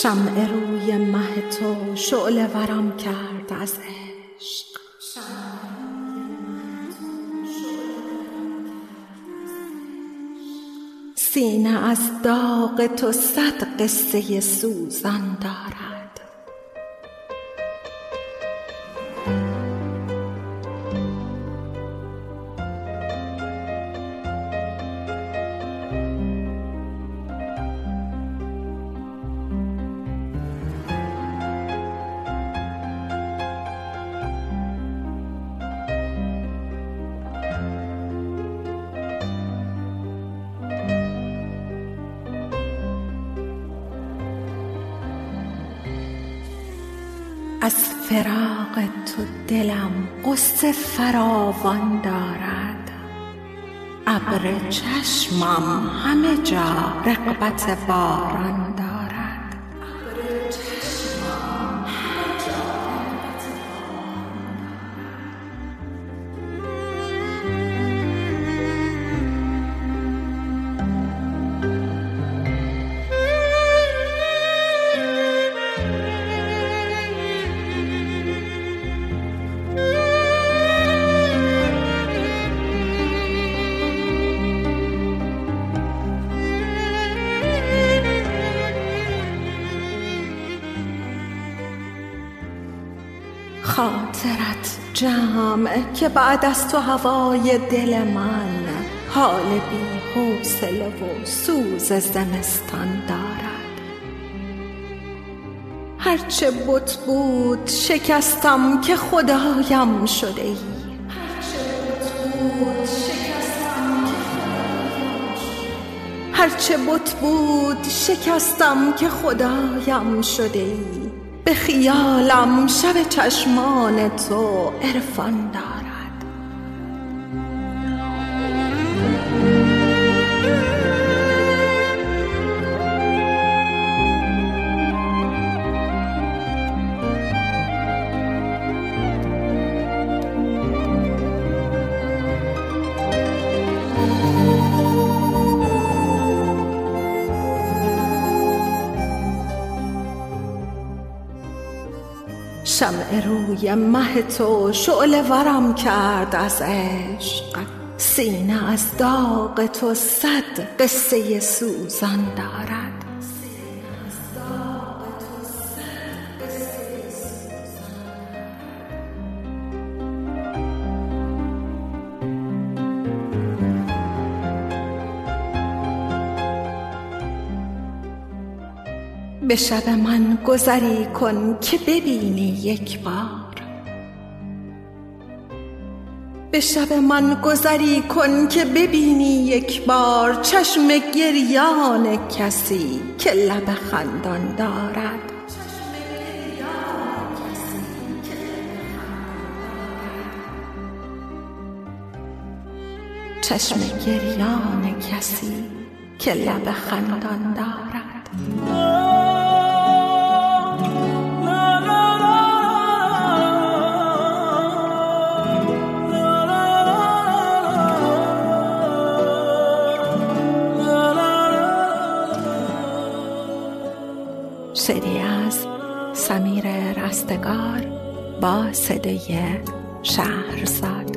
شمع روی مه تو شعله ورم کرد از عشق. سینه از داغ تو صد قصه سوزان دارد. از فراق تو دلم غصه فراوان دارد. ابر چشمم همه جا رغبت باران دارد خاطرت جمع که بعد از تو هوای دل من حال بی حوصله و سوز زمستان دارد. هر چه بت بود شکستم که خدایم شده ای. هر چه بت بود شکستم که خدایم شده ای. به خیالم شب چشمان تو عرفان دارد شمع روی مه تو شعله ورم کرد از عشق. سینه از داغ تو صد قصه سوزان دارد. به شب من گذری کن که ببینی یک بار. به شب من گذری کن که ببینی یک بار. چشم گریان کسی که لب خندان دارد. چشم گریان کسی که لب خندان دارد. سمیر رستگار با صدای شهرزاد.